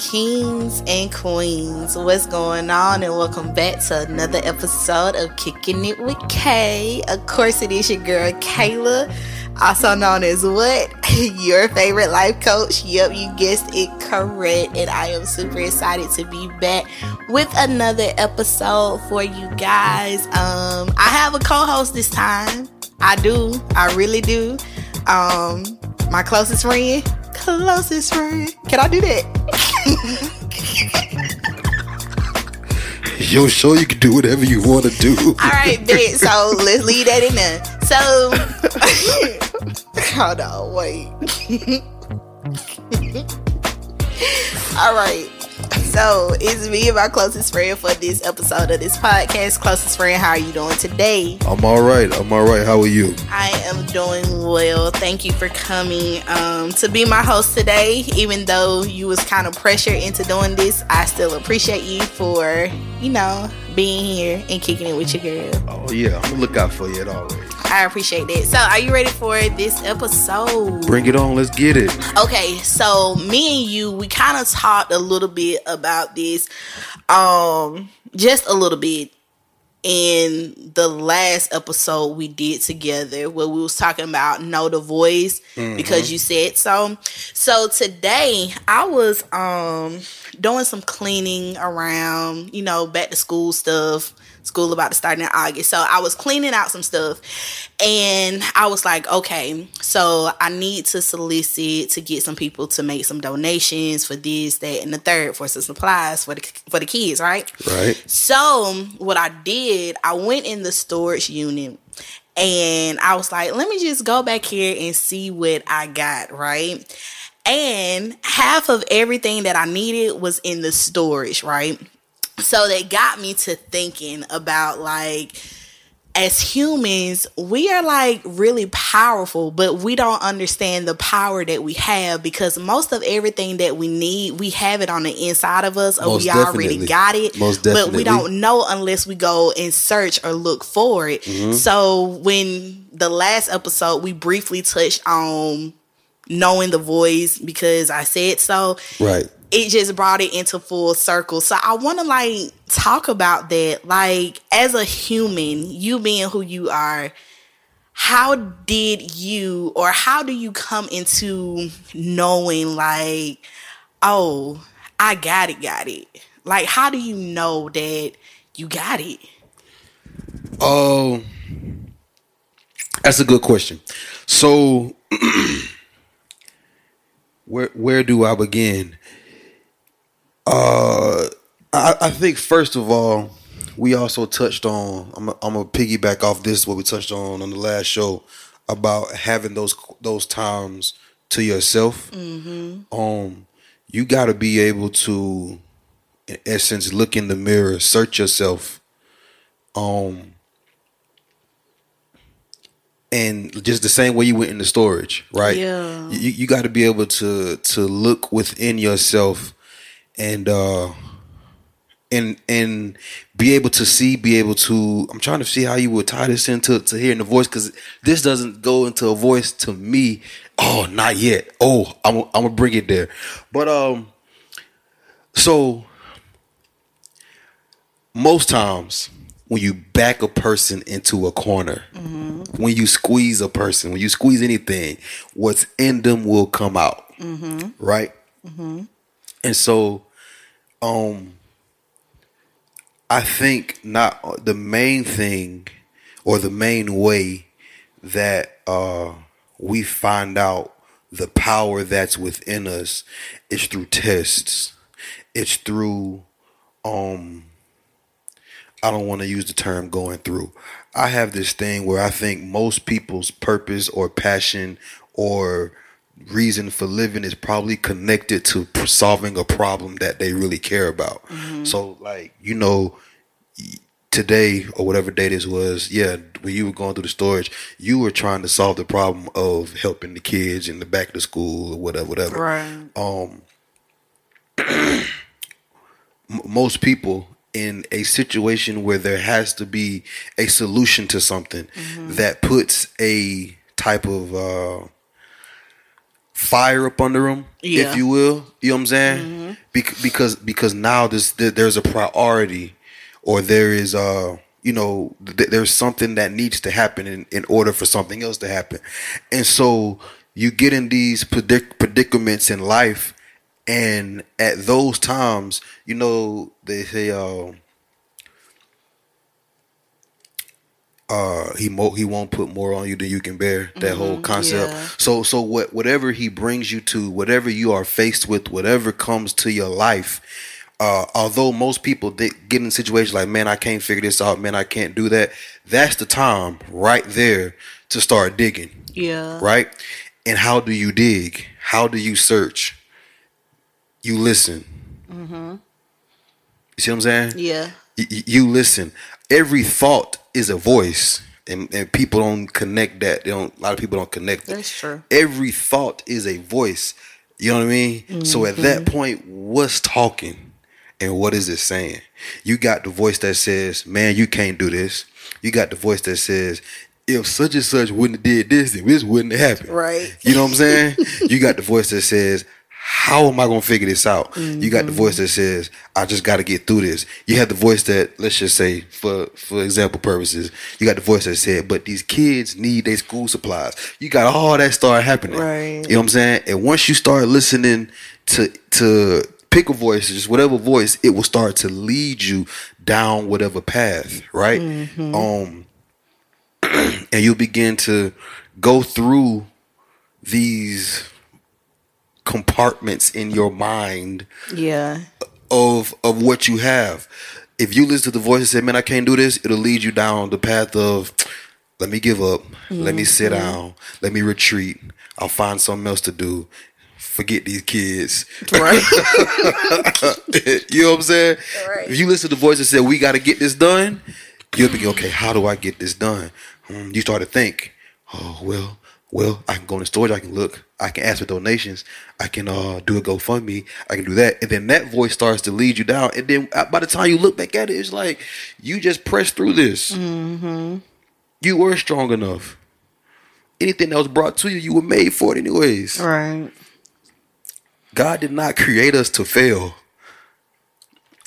Kings and queens, what's going on? And welcome back to another episode of Kicking It with Kay. Of course, it is your girl Kayla, also known as what? your favorite life coach. Yep, you guessed it correct. And I am super excited to be back with another episode for you guys. Um, I have a co-host this time. I do. I really do. Um, my closest friend. Closest friend. Can I do that? Yo, show you can do whatever you want to do. All right, bet. So let's leave that in there. So, hold on, wait. All right. So it's me and my closest friend for this episode of this podcast. Closest friend, how are you doing today? I'm all right. I'm all right. How are you? I am doing well. Thank you for coming um, to be my host today. Even though you was kind of pressured into doing this, I still appreciate you for you know being here and kicking it with your girl. Oh yeah, I'm gonna look out for you at always. I appreciate that. So, are you ready for this episode? Bring it on. Let's get it. Okay, so me and you, we kind of talked a little bit about this, um, just a little bit in the last episode we did together where we was talking about know the voice mm-hmm. because you said so so today i was um doing some cleaning around you know back to school stuff school about to start in August. So I was cleaning out some stuff and I was like, okay, so I need to solicit to get some people to make some donations for this, that, and the third for some supplies for the for the kids, right? Right. So what I did, I went in the storage unit and I was like, let me just go back here and see what I got, right? And half of everything that I needed was in the storage, right? So they got me to thinking about like as humans, we are like really powerful, but we don't understand the power that we have because most of everything that we need, we have it on the inside of us, or Most we definitely. already got it. Most definitely. But we don't know unless we go and search or look for it. Mm-hmm. So when the last episode, we briefly touched on knowing the voice because I said so. Right it just brought it into full circle. So I want to like talk about that. Like as a human, you being who you are, how did you or how do you come into knowing like, oh, I got it, got it? Like how do you know that you got it? Oh, that's a good question. So where where do I begin? Uh, I, I think first of all, we also touched on. I'm gonna piggyback off this what we touched on on the last show about having those those times to yourself. Mm-hmm. Um, you got to be able to, in essence, look in the mirror, search yourself. Um, and just the same way you went into storage, right? Yeah. You you got to be able to to look within yourself and uh and and be able to see, be able to. I'm trying to see how you would tie this into to hearing the voice because this doesn't go into a voice to me. Oh, not yet. Oh, I'm I'm gonna bring it there, but um, so most times when you back a person into a corner, mm-hmm. when you squeeze a person, when you squeeze anything, what's in them will come out, mm-hmm. right? Mm-hmm. And so um, I think not the main thing or the main way that uh, we find out the power that's within us is through tests. It's through um I don't want to use the term going through. I have this thing where I think most people's purpose or passion or reason for living is probably connected to solving a problem that they really care about. Mm-hmm. So, like, you know, today or whatever day this was, yeah, when you were going through the storage, you were trying to solve the problem of helping the kids in the back to school or whatever, whatever. Right. Um, most people in a situation where there has to be a solution to something mm-hmm. that puts a type of uh, fire up under them, yeah. if you will. You know what I'm saying? Mm-hmm. Bec- because because now there's there's a priority, or there is uh you know th- there's something that needs to happen in, in order for something else to happen, and so you get in these predic- predicaments in life, and at those times, you know they say. Uh, uh he mo- he won't put more on you than you can bear that whole concept yeah. so so what whatever he brings you to whatever you are faced with whatever comes to your life uh although most people they get in situations like man I can't figure this out man I can't do that that's the time right there to start digging Yeah. right and how do you dig how do you search you listen Mhm. you see what I'm saying Yeah. y- you listen. Every thought is a voice, and, and people don't connect that. They don't. A lot of people don't connect. that. That's true. Every thought is a voice. You know what I mean? So at that Mm-hmm. point, what's talking, and what is it saying? You got the voice that says, "Man, you can't do this." You got the voice that says, "If such and such wouldn't have did this, then this wouldn't have happened." Right. You know what I'm saying? you got the voice that says, How am I gonna figure this out? You got the voice that says, I just gotta get through this. You have the voice that, let's just say, for for example purposes, you got the voice that said, But these kids need their school supplies. You got all that start happening. Right. You know what I'm saying? And once you start listening to to pick a voice, just whatever voice, it will start to lead you down whatever path, right? Um and you'll begin to go through these compartments in your mind Yeah. of of what you have. If you listen to the voice and say, "Man, I can't do this," it'll lead you down the path of, "Let me give up. Let me sit down. Let me retreat. I'll find something else to do. Forget these kids." Right. you know what I'm saying? Right. If you listen to the voice and say, "We got to get this done," you'll be okay. How do I get this done? Hmm, you start to think, "Oh well, well, I can go in the storage. I can look. I can ask for donations. I can uh, do a GoFundMe. I can do that." And then that voice starts to lead you down. And then uh, by the time you look back at it, it's like you just pressed through this. Mm-hmm. You were strong enough. Anything that was brought to you, you were made for it anyways. right. God did not create us to fail.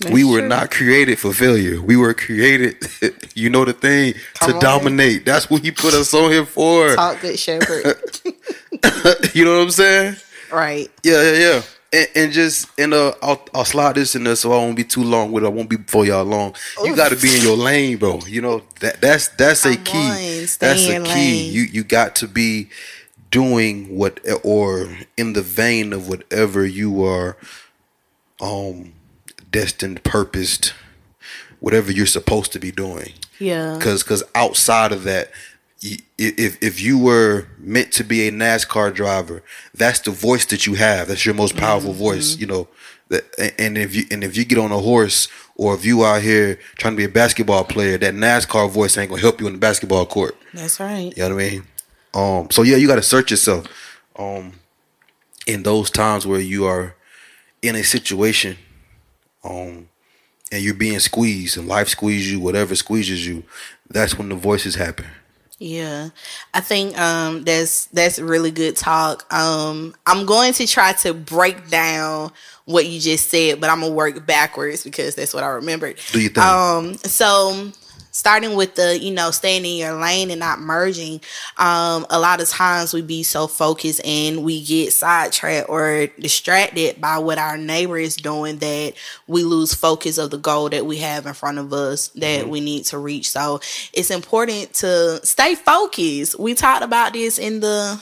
That's we were true. not created for failure. We were created, you know the thing, Come to on. dominate. That's what he put us on here for. Talk good shepherd. you know what I'm saying? right. Yeah, yeah, yeah. And, and just and uh, I'll I'll slide this in there so I won't be too long with it. I won't be before y'all long. You got to be in your lane, bro. You know that that's that's a Come key. on, that's a key. lane. You you got to be doing what or in the vein of whatever you are um destined, purposed, whatever you're supposed to be doing Yeah. because because outside of that if if you were meant to be a NASCAR driver that's the voice that you have. That's your most powerful Mm-hmm. voice you know. That and- and if you and if you get on a horse or if you out here trying to be a basketball player that NASCAR voice ain't gonna help you in the basketball court. That's right. you know what I mean? Um so yeah you got to search yourself um in those times where you are in a situation um and you're being squeezed and life squeezes you whatever squeezes you that's when the voices happen Yeah. I think um that's that's really good talk. Um I'm going to try to break down what you just said, but I'm gonna work backwards because that's what I remembered. Do you think? Um so starting with the, you know, staying in your lane and not merging, um, a lot of times we be so focused and we get sidetracked or distracted by what our neighbor is doing that we lose focus of the goal that we have in front of us that we need to reach. So it's important to stay focused. We talked about this in the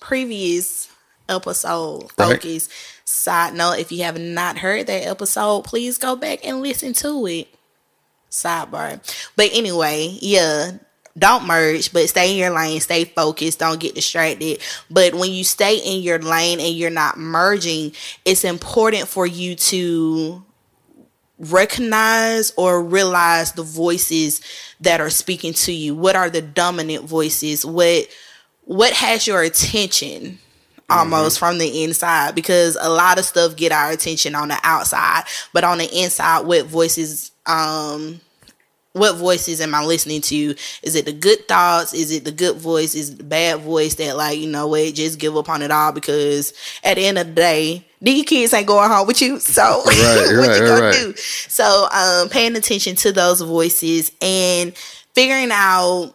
previous episode. Right. Focus. Side note, if you have not heard that episode, please go back and listen to it sidebar. But anyway, yeah, don't merge, but stay in your lane, stay focused, don't get distracted. But when you stay in your lane and you're not merging, it's important for you to recognize or realize the voices that are speaking to you. What are the dominant voices? What what has your attention? almost mm-hmm. from the inside because a lot of stuff get our attention on the outside but on the inside what voices um what voices am I listening to? Is it the good thoughts? Is it the good voice? Is it the bad voice that like, you know what, just give up on it all because at the end of the day, these kids ain't going home with you. So Right, what right, you gonna right. do? So um, paying attention to those voices and figuring out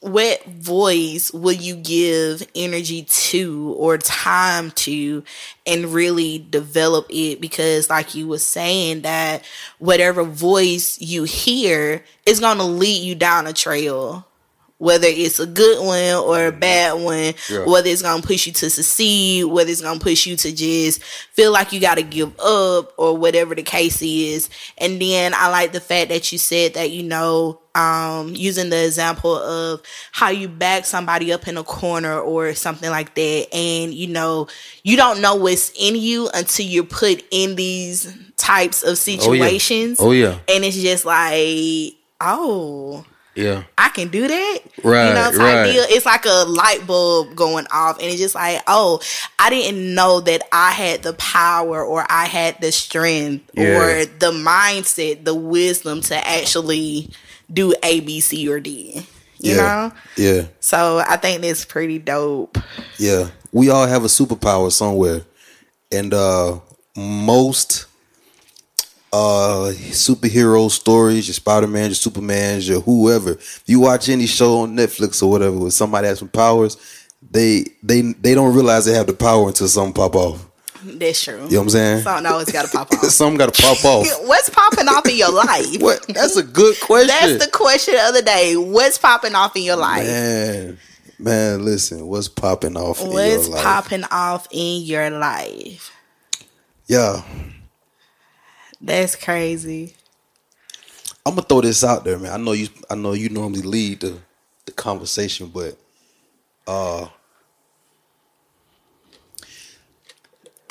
what voice will you give energy to or time to and really develop it? Because like you were saying that whatever voice you hear is going to lead you down a trail whether it's a good one or a bad one Yeah. whether it's to push you to succeed whether it's to push you to just feel like you got to give up or whatever the case is. And then i like the fact that you said that you know um, using the example of how you back somebody up in a corner or something like that. And you know you don't know what's in you until you're put in these types of situations. Oh yeah. and it's just like oh Yeah. I can do that. Right, You know, type right. deal. It's like a light bulb going off. And it's just like, oh, I didn't know that I had the power or I had the strength Yeah. or the mindset, the wisdom to actually do A, B, C, or D. You yeah. know? Yeah. So I think that's pretty dope. Yeah. We all have a superpower somewhere. And uh most uh superhero stories, your Spider-Man, your Superman, your whoever. If you watch any show on Netflix or whatever with somebody has some powers, they they they don't realize they have the power until something pop off. That's true. You know what I'm saying? Something always got to pop off. something got to pop off. What's popping off in your life? What? That's a good question. That's the question of the day. What's popping off in your life? man. Man, listen, what's popping off in What's your life? popping off in your life? Yeah. That's crazy. I'm gonna throw this out there, man. I know you. I know you normally lead the the conversation, but uh,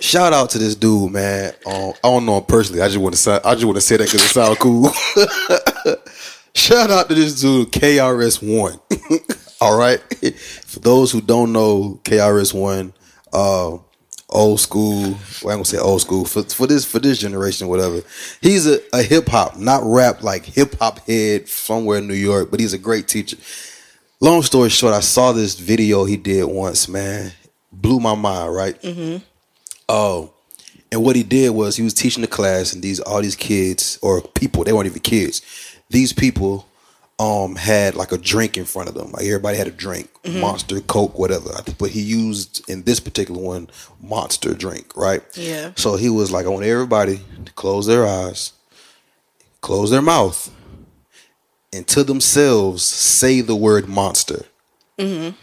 shout out to this dude, man. Um, I don't know him personally. I just want to say. I just want to say that because it sounds cool. shout out to this dude, KRS One. All right. For those who don't know, KRS One, uh, old school. Well, I'm gonna say old school for for this for this generation, whatever. He's a, a hip hop, not rap, like hip hop head somewhere in New York, but he's a great teacher. Long story short, I saw this video he did once, man. Blew my mind, right? Mm-hmm. Oh, and what he did was he was teaching the class, and these all these kids or people, they weren't even kids. These people um had like a drink in front of them. Like everybody had a drink, mm-hmm. Monster, Coke, whatever. But he used in this particular one Monster drink, right? Yeah. So he was like, I want everybody to close their eyes, close their mouth, and to themselves say the word monster. Mm-hmm.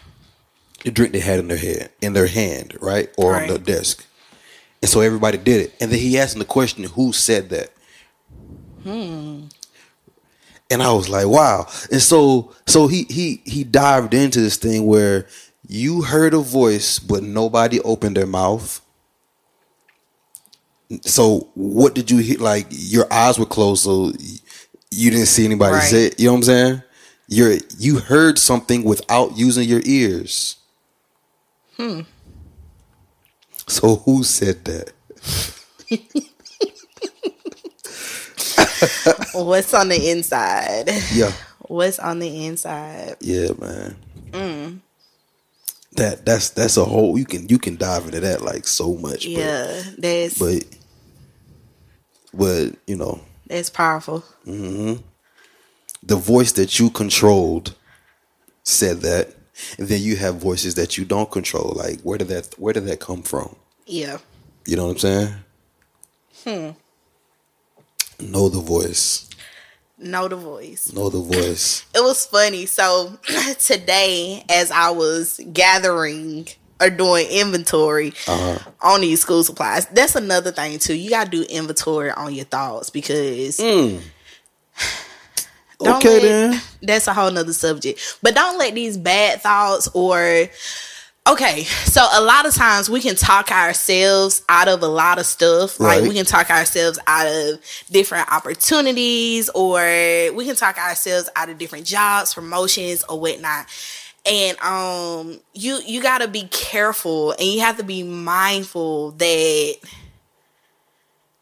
The drink they had in their head, in their hand, right, or on Right. the desk. And so everybody did it, and then he asked them the question, "Who said that?" Hmm. And I was like, "Wow!" And so, so he he he dived into this thing where you heard a voice, but nobody opened their mouth. So what did you hear? Like your eyes were closed, so you didn't see anybody Right. say it. You know what I'm saying? You're you heard something without using your ears. Hmm. So who said that? What's on the inside? Yeah, What's on the inside? yeah, man. That that's that's a whole. You can you can dive into that like so much. Yeah, that's But but, but you know that's powerful. the voice that you controlled said that and then you have voices that you don't control like where did that where did that come from Yeah. you know what i'm saying hmm know the voice Know the voice. know the voice It was funny. So today, as I was gathering or doing inventory Uh-huh. on these school supplies, that's another thing too. You gotta do inventory on your thoughts because Don't okay let- then that's a whole nother subject. But don't let these bad thoughts or okay, so a lot of times we can talk ourselves out of a lot of stuff. Like Right. we can talk ourselves out of different opportunities or we can talk ourselves out of different jobs, promotions or whatnot. And um you you gotta be careful and you have to be mindful that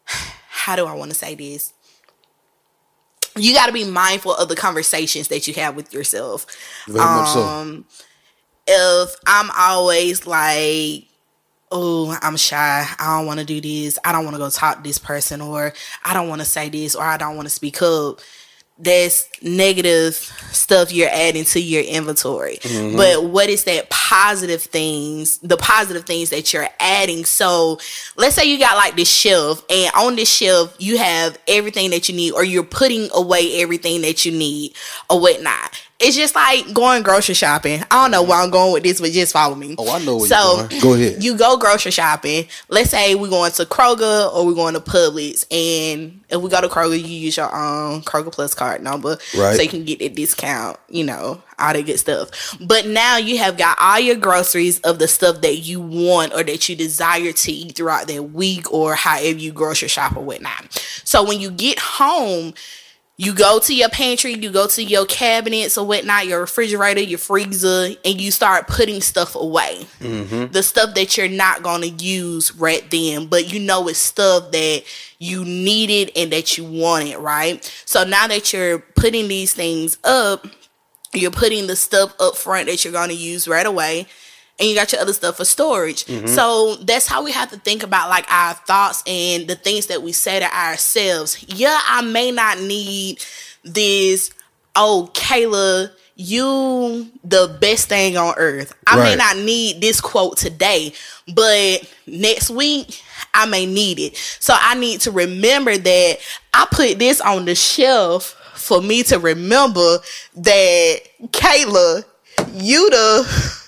how do I want to say this? you got to be mindful of the conversations that you have with yourself. very much so Um, if I'm always like, oh, I'm shy. I don't want to do this. I don't want to go talk to this person, or I don't want to say this, or I don't want to speak up. That's negative stuff you're adding to your inventory. Mm-hmm. But what is that positive things, the positive things that you're adding? So let's say you got like this shelf, and on this shelf, you have everything that you need, or you're putting away everything that you need, or whatnot it's just like going grocery shopping. I don't know where I'm going with this, but just follow me. Oh, I know where so. Go ahead. You go grocery shopping. Let's say we're going to Kroger or we're going to Publix, and if we go to Kroger, you use your own Kroger Plus card number, Right. So you can get the discount. You know all that good stuff. But now you have got all your groceries of the stuff that you want or that you desire to eat throughout that week or however you grocery shop or whatnot. So when you get home you go to your pantry, you go to your cabinets or whatnot, your refrigerator, your freezer, and you start putting stuff away. Mm-hmm. The stuff that you're not going to use right then, but you know it's stuff that you needed and that you wanted, right? So now that you're putting these things up, you're putting the stuff up front that you're going to use right away and you got your other stuff for storage. Mm-hmm. So that's how we have to think about like our thoughts and the things that we say to ourselves. Yeah, I may not need this, oh, Kayla, you the best thing on earth. I may not need this quote today, but next week I may need it. So I need to remember that I put this on the shelf for me to remember that Kayla, you the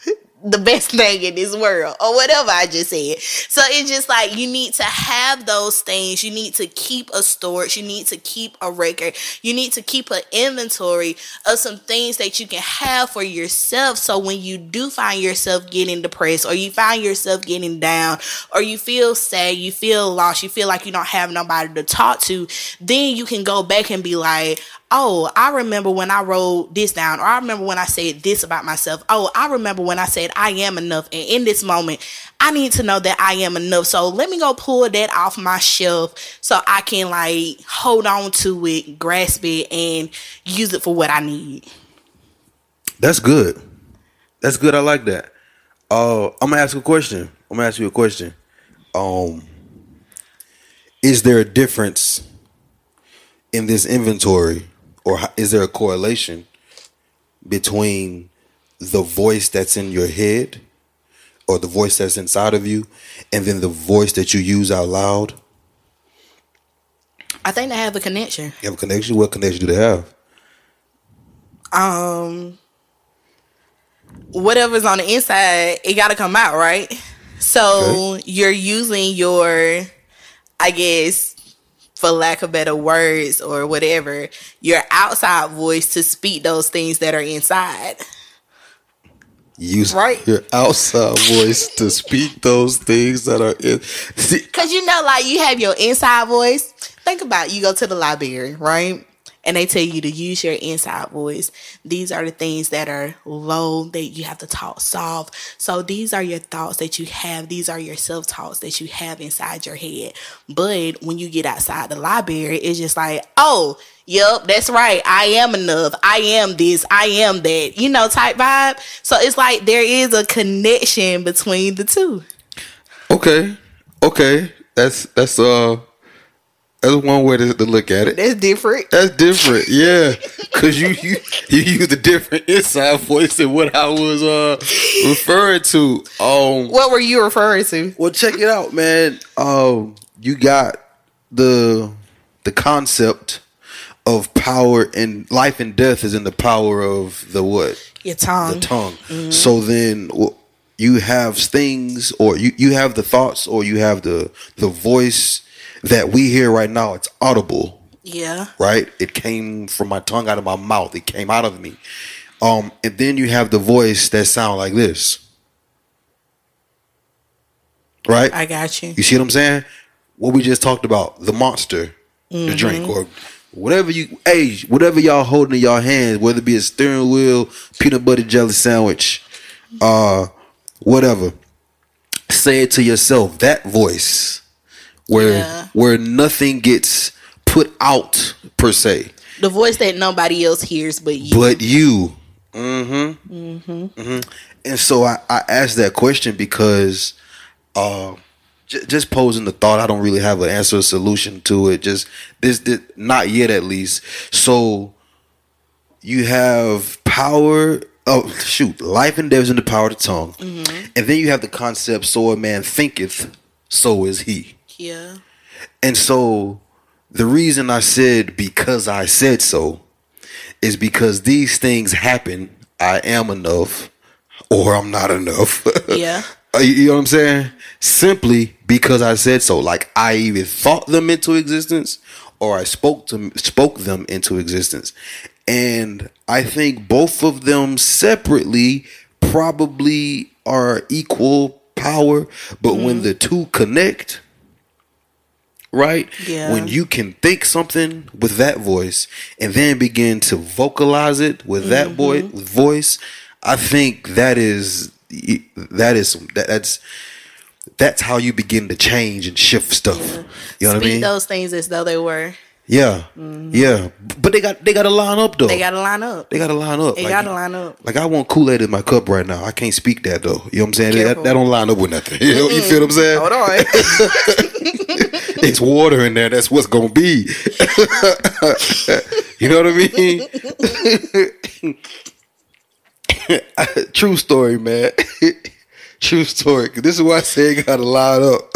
the best thing in this world or whatever I just said. So it's just like you need to have those things. You need to keep a storage. You need to keep a record. You need to keep an inventory of some things that you can have for yourself. So when you do find yourself getting depressed or you find yourself getting down or you feel sad, you feel lost, you feel like you don't have nobody to talk to, then you can go back and be like, oh, I remember when I wrote this down, or I remember when I said this about myself. Oh, I remember when I said I am enough. And in this moment, I need to know that I am enough. So let me go pull that off my shelf so I can like hold on to it, grasp it, and use it for what I need. That's good. That's good. I like that. Uh, I'm gonna ask a question. I'm gonna ask you a question. Um, is there a difference in this inventory, or is there a correlation between the voice that's in your head, or the voice that's inside of you, and then the voice that you use out loud? I think they have a connection. You have a connection. What connection do they have? um whatever's on the inside, it got to come out, right? So you're using your, I guess, for lack of better words or whatever, your outside voice to speak those things that are inside. Use Right. your outside voice to speak those things that are in. Cause you know, like you have your inside voice. Think about it. you go to the library, right? And they tell you to use your inside voice. These are the things that are low that you have to talk soft. So these are your thoughts that you have. These are your self talks that you have inside your head. But when you get outside the library, it's just like, oh, yep, that's right. I am enough. I am this. I am that. You know, type vibe. So it's like there is a connection between the two. Okay, okay, that's that's uh that's one way to, to look at it. That's different. That's different, yeah, because you you you used a different inside voice than what I was uh referring to. Um, What were you referring to? well, check it out, man. Um, you got the the concept of power and life and death is in the power of the what Your tongue. the tongue. So then w- you have things, or you, you have the thoughts, or you have the the voice that we hear right now. It's audible, Yeah. right? It came from my tongue out of my mouth. It came out of me. Um, and then you have the voice that sound like this, right? I got you. You see what I'm saying? What we just talked about, the monster, the drink, or whatever you, hey, whatever y'all holding in y'all hands, whether it be a steering wheel, peanut butter jelly sandwich, uh, whatever. Say it to yourself. That voice, where Yeah. where nothing gets put out per se, The voice that nobody else hears but you. but you. Mm-hmm. Mm-hmm. mm-hmm. And so I, I asked that question because uh, j- just posing the thought. I don't really have an answer or solution to it. Just this, this, not yet at least. So you have power. Oh shoot! Life and death is in the power of the tongue, and then you have the concept: "So a man thinketh, so is he." Yeah. And so the reason I said because I said so is because these things happen. I am enough or I'm not enough. Yeah. Uh, you know what I'm saying? Simply because I said so. Like I either thought them into existence or I spoke to spoke them into existence. And I think both of them separately probably are equal power, but when the two connect, right? Yeah. When you can think something with that voice and then begin to vocalize it with that mm-hmm. boy voice, I think that is that is that, that's that's how you begin to change and shift stuff. You know what I mean? those things as though they were. yeah, mm-hmm. yeah. But they got they got to line up though. They got to line up. They got to line up. They Like, gotta line up. Like I want Kool Aid in my cup right now. I can't speak that though. You know what I'm saying? That, that don't line up with nothing. You, know, you feel what I'm saying? Hold on. it's water in there. That's what's gonna be. you know what I mean? True story, man. True story. This is why I say gotta line up.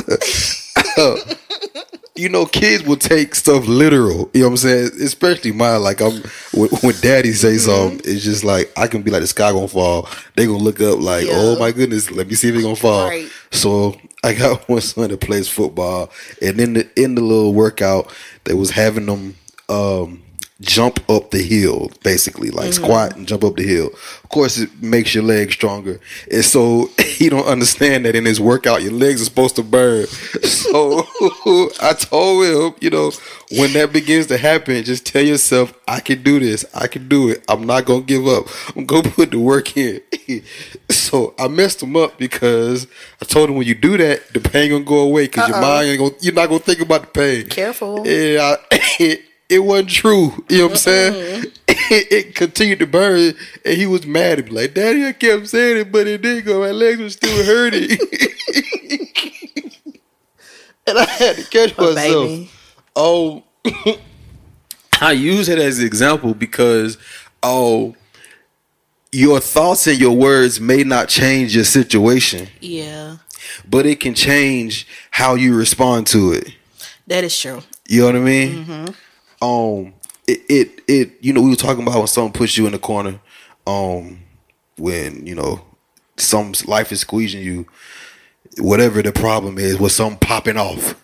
you know, kids will take stuff literal. You know what I'm saying? Especially mine. Like I'm when, when daddy say mm-hmm. something, it's just like I can be like the sky gonna fall. They gonna look up like, oh Yeah. oh my goodness, let me see if it gonna fall. Right. So I got one son that plays football, and in the in the little workout, they was having them um, jump up the hill, basically like mm-hmm. squat and jump up the hill. Of course, it makes your legs stronger, and so he don't understand that in his workout, your legs are supposed to burn. So I told him, you know, when that begins to happen, just tell yourself, I can do this. I can do it. I'm not gonna give up. I'm gonna put the work in. so I messed him up because I told him when you do that, the pain gonna go away because your mind ain't gonna. You're not gonna think about the pain. Careful. Yeah, it, wasn't true. You know what I'm saying? It, it continued to burn, and he was mad at me. Like, Daddy, I kept saying it, but it didn't go. My legs were still hurting. and I had to catch myself. baby. Oh, I use it as an example because, oh, your thoughts and your words may not change your situation, Yeah. but it can change how you respond to it. That is true. You know what I mean? Mm-hmm. Um, it, it, it, you know, we were talking about when someone puts you in the corner, um, when, you know, some life is squeezing you, whatever the problem is, with something popping off.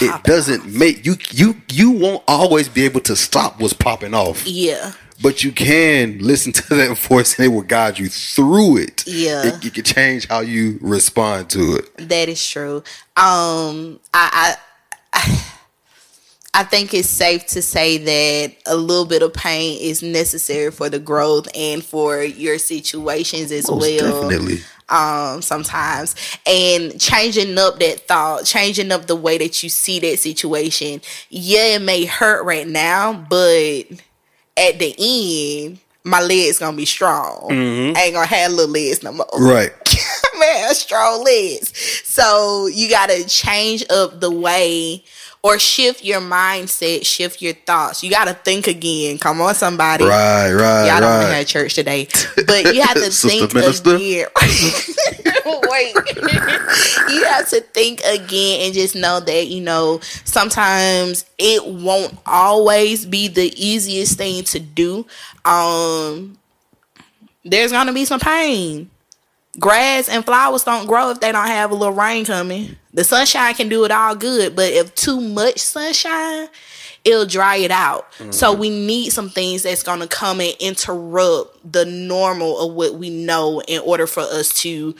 it doesn't make you, you, you won't always be able to stop what's popping off, Yeah. but you can listen to that voice and it will guide you through it. Yeah. It, it can change how you respond to it. That is true. Um, I, I, I think it's safe to say that a little bit of pain is necessary for the growth and for your situations as Most well. definitely. Um, sometimes and changing up that thought, changing up the way that you see that situation. Yeah, it may hurt right now, but at the end, my legs gonna be strong. I ain't gonna have little legs no more Right. man, strong legs. So you gotta change up the way or shift your mindset, shift your thoughts. You gotta think again. Come on, somebody. Right, right, Y'all don't have church today, but you have to think minister. again. Wait, you have to think again and just know that you know sometimes it won't always be the easiest thing to do. Um, there's gonna be some pain. Grass and flowers don't grow if they don't have a little rain coming. The sunshine can do it all good, but if too much sunshine, it'll dry it out. So mm-hmm. we need some things that's gonna come and interrupt the normal of what we know in order for us to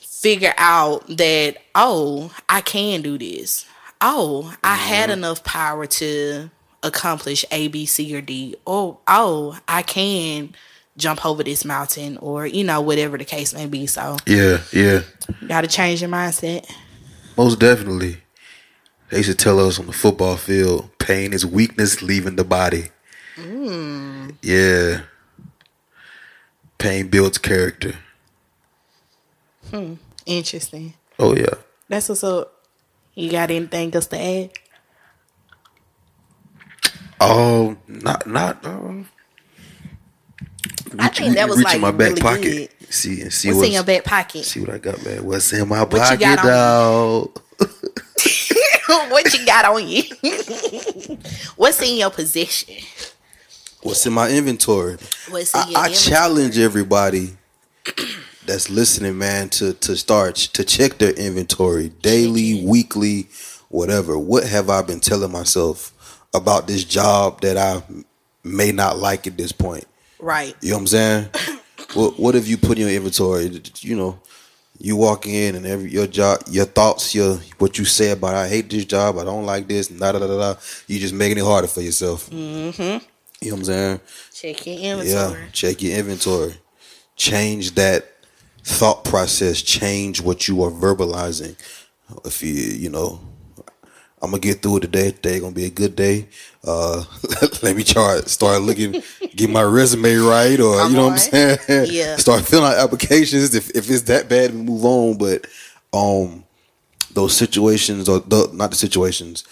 figure out that oh, I can do this. Oh, I had mm-hmm. enough power to accomplish A, B, C, or D. Oh, oh, I can jump over this mountain, or you know, whatever the case may be. So Yeah, yeah. got to change your mindset. Most definitely. They should tell us on the football field, pain is weakness leaving the body. Yeah. Pain builds character. Hmm. Interesting. Oh yeah. That's what's up. You got anything else to add? Oh, not not. Um, I think that was like my back really pocket. good. See and see What's what's, in your back pocket? see what I got, man. What's in my you pocket, dog? what you got on you? What's in your possession? What's in my inventory? What's in I, your I inventory? challenge everybody that's listening, man, to to start to check their inventory daily, weekly, whatever. What have I been telling myself about this job that I may not like at this point? Right. You know what I'm saying? what What have you put in your inventory? You know, you walk in and every your job, your thoughts, your what you say about I hate this job, I don't like this, da da da da. You just making it harder for yourself. Mm-hmm. You know what I'm saying? Check your inventory. Yeah. Check your inventory. Change that thought process. Change what you are verbalizing. If you you know. I'm gonna get through it today. Today gonna be a good day. Uh, let me try start looking, get my resume right, or Come you know what I'm saying. Yeah. Start filling out applications. If if it's that bad, we move on. But um, those situations or the, not the situations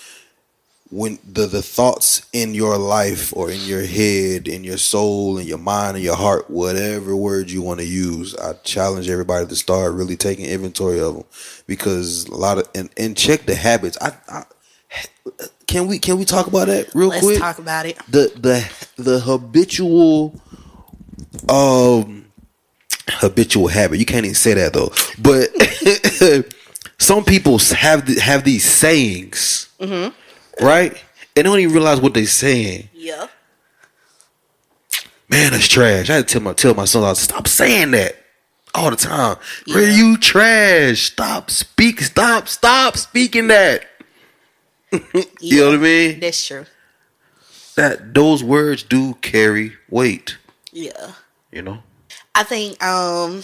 when the the thoughts in your life or in your head, in your soul, in your mind, in your heart, whatever word you want to use, I challenge everybody to start really taking inventory of them because a lot of and, and check the habits. I, I can we can we talk about that real Let's quick? talk about it. the the the habitual um habitual habit. You can't even say that though. But some people have have these sayings, right? And they don't even realize what they're saying. Yeah. Man, that's trash. I had to tell my tell my son, "I stop saying that all the time. Yeah. Ray, you trash. Stop speak. Stop. Stop speaking that. You know what I mean? That's true. That those words do carry weight. Yeah. You know. I think um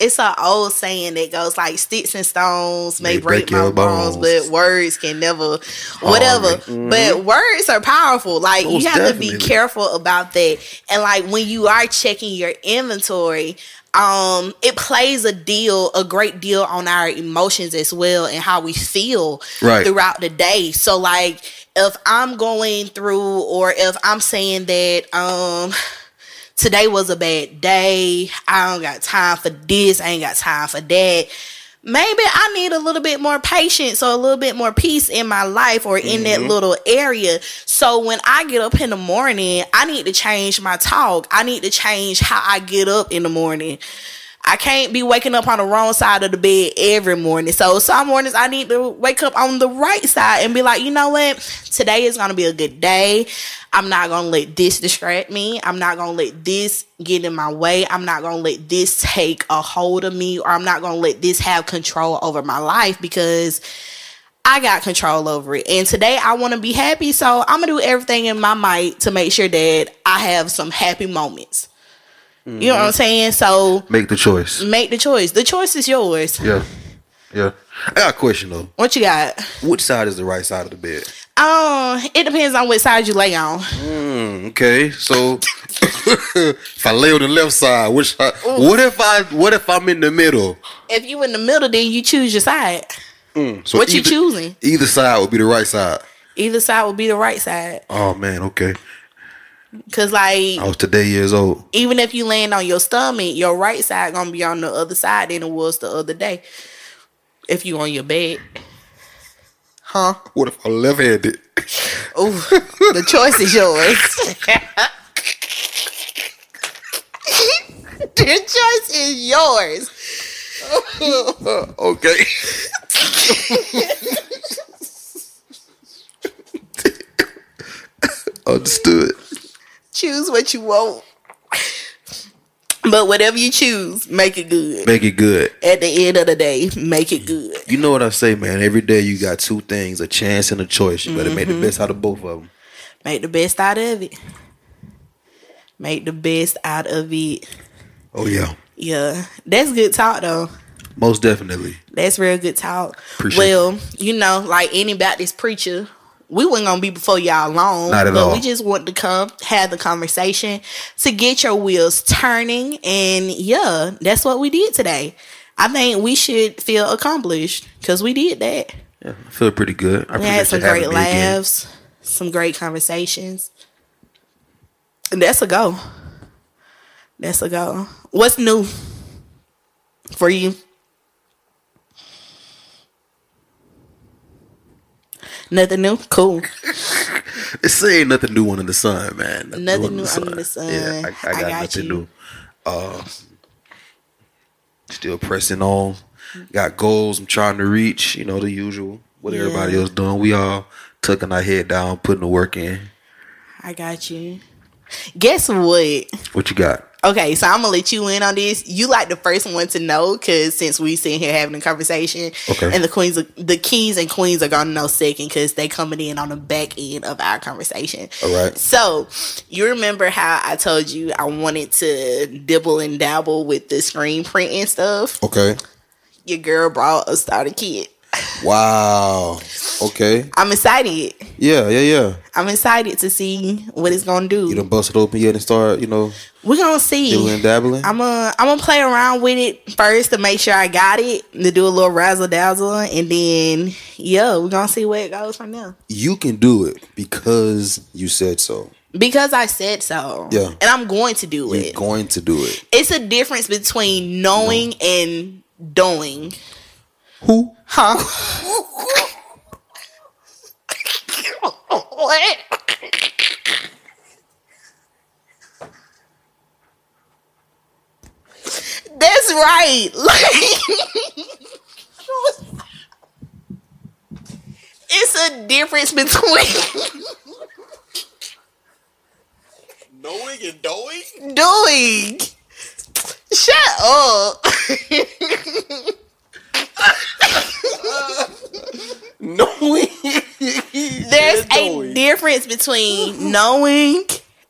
it's an old saying that goes like sticks and stones may, May break, break my bones, bones. but words can never whatever. But words are powerful. Like Most you have to be careful about that. And like when you are checking your inventory, um, it plays a deal, a great deal on our emotions as well and how we feel Right. throughout the day. So like if I'm going through or if I'm saying that um today was a bad day. I don't got time for this. I ain't got time for that. Maybe I need a little bit more patience or a little bit more peace in my life or in that mm-hmm. little area. So when I get up in the morning, I need to change my talk. I need to change how I get up in the morning. I can't be waking up on the wrong side of the bed every morning. So some mornings I need to wake up on the right side and be like, you know what? Today is gonna be a good day. I'm not gonna let this distract me. I'm not gonna let this get in my way. I'm not gonna let this take a hold of me, or I'm not gonna let this have control over my life because I got control over it. And today I want to be happy, so I'm gonna do everything in my might to make sure that I have some happy moments. You know what I'm saying? So Make the choice. make the choice. The choice is yours. Yeah. Yeah. I got a question though. What you got? Which side is the right side of the bed? Um, it depends on which side you lay on. Mm, okay, so if I lay on the left side, which side, what if I what if I'm in the middle? If you in the middle, then you choose your side. So What you choosing? Either side would be the right side. Either side would be the right side. Oh man, okay. Cause like I was today years old. even if you land on your stomach, your right side gonna be on the other side than it was the other day. If you on your bed. Huh? What if I'm left handed? Ooh, the choice is yours. the choice is yours. okay. Understood. Choose what you want. But whatever you choose, make it good. Make it good. At the end of the day, make it good. You know what I say, man. Every day you got two things: a chance and a choice. You better make Mm-hmm. the best out of both of them. Make the best out of it. Make the best out of it. Oh yeah, Yeah, that's good talk though. most definitely. That's real good talk. Appreciate well, you know, like any Baptist preacher, we weren't gonna be before y'all long. Not at but all. we just wanted to come, have the conversation to get your wheels turning, and yeah, that's what we did today. I think we should feel accomplished because we did that. Yeah, I feel pretty good. I We had some great me again. laughs, some great conversations. And that's a go. That's a go. What's new for you? Nothing new? Cool. It's ain't nothing new under the sun, man. Nothing new under the sun. Yeah, I, I I got, got nothing you. new. Uh, still pressing on. Got goals I'm trying to reach. You know the usual. What everybody else doing. We all tucking our head down, putting the work in. I got you. Guess what? What you got? Okay, so I'm gonna let you in on this. You like the first one to know because since we sitting here having a conversation, Okay. and the queens, the kings and queens are gonna know second because they coming in on the back end of our conversation. All right. So you remember how I told you I wanted to dibble and dabble with the screen print and stuff? Okay. Your girl brought a starter kit. Wow. Okay. I'm excited. Yeah, yeah, yeah. I'm excited to see what it's gonna do. You done bust it open yet and start, you know, We're gonna see. dibbling dabbling? I'm gonna I'm gonna play around with it first to make sure I got it to do a little razzle dazzle, and then yeah, we're gonna see where it goes from there. you can do it because you said so. Because I said so, Yeah. and I'm going to do You're it. going to do it. it's a difference between knowing and doing. Who? Huh? what? That's right. Like, it's a difference between Knowing and doing? doing. Shut up. Knowing. There's a difference between knowing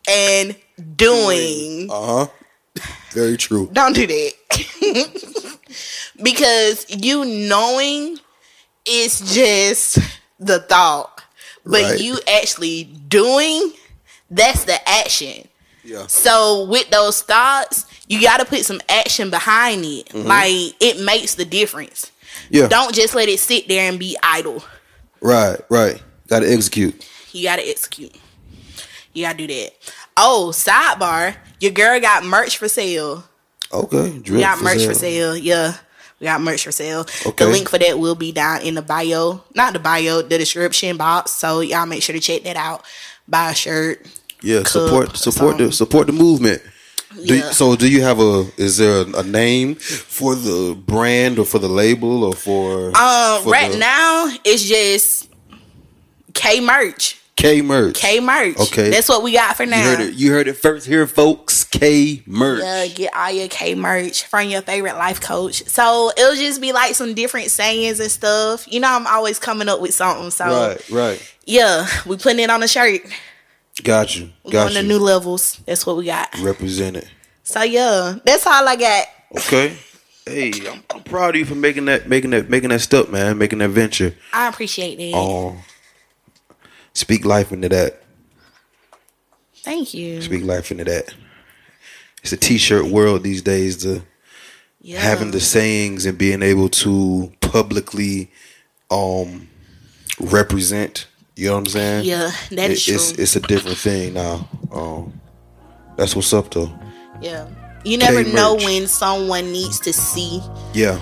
and doing. Uh huh. Very true. Don't do that. because you knowing is just the thought. But Right. you actually doing, that's the action. Yeah. So with those thoughts, you got to put some action behind it. Like it makes the difference. Yeah. Don't just let it sit there and be idle. Right, right. Got to execute. You got to execute. You got to do that. Oh, sidebar, your girl got merch for sale. Okay. We Drip got merch sale. for sale. Yeah. We got merch for sale. Okay. The link for that will be down in the bio. Not the bio, the description box. So y'all make sure to check that out. Buy a shirt. Yeah, support support the support the movement. Do, Yeah. So, do you have a? Is there a name for the brand or for the label or for? Um, for right the now it's just Kay merch. Kay merch. Kay merch. Okay. That's what we got for You now. heard it. You heard it first here, folks. Kay merch. Yeah, get all your Kay merch from your favorite life coach. So it'll just be like some different sayings and stuff. You know, I'm always coming up with something. So Right, right. yeah, we putting it on a shirt. Got you. Got going you. to new levels. That's what we got. Represented. So yeah, that's all I got. Okay. Hey, I'm, I'm proud of you for making that, making that, making that step, man. Making that venture. I appreciate that. Um, speak life into that. Thank you. Speak life into that. It's a t-shirt world these days. The Yeah. having the sayings and being able to publicly um represent. You know what I'm saying? Yeah, that is It- it's true. it's a different thing now. Um, that's what's up though. yeah. You never K know when someone needs to see Yeah,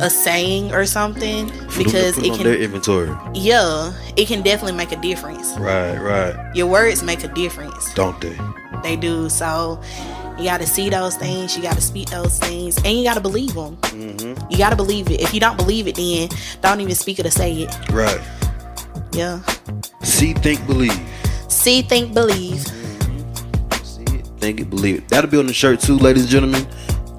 a saying or something because it can their inventory. yeah, it can definitely make a difference. Right, right. Your words make a difference. Don't they? They do. So you got to see those things. You got to speak those things, and you got to believe them. Mm-hmm. You got to believe it. If you don't believe it, then don't even speak it or say it. Right. Yeah. See, think, believe. See, think, believe. Mm-hmm. See it, think it, believe it. That'll be on the shirt too, ladies and gentlemen.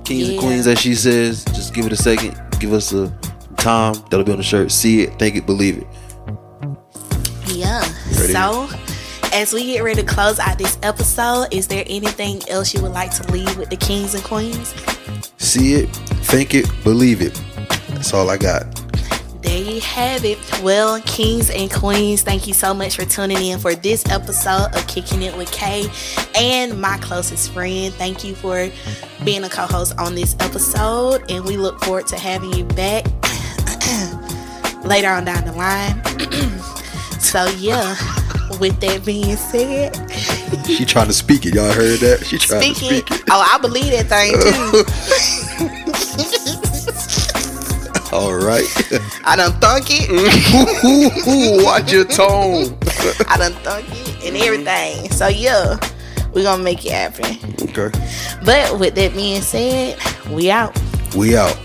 Kings and queens, as she says. Just give it a second. Give us a time. That'll be on the shirt. See it, think it, believe it. Yeah. Ready? So, as we get ready to close out this episode, is there anything else you would like to leave with the kings and queens? See it, think it, believe it. That's all I got. You have it. Well, kings and queens, thank you so much for tuning in for this episode of Kicking It with Kay and my closest friend. Thank you for being a co host on this episode, and we look forward to having you back later on down the line. so, yeah, with that being said, She trying to speak it. Y'all heard that? She trying to speak it. oh, I believe that thing too. All right. I done thunk it. Ooh, watch your tone. I done thunk it and everything. So yeah, we gonna make it happen. Okay. But with that being said, we out. We out.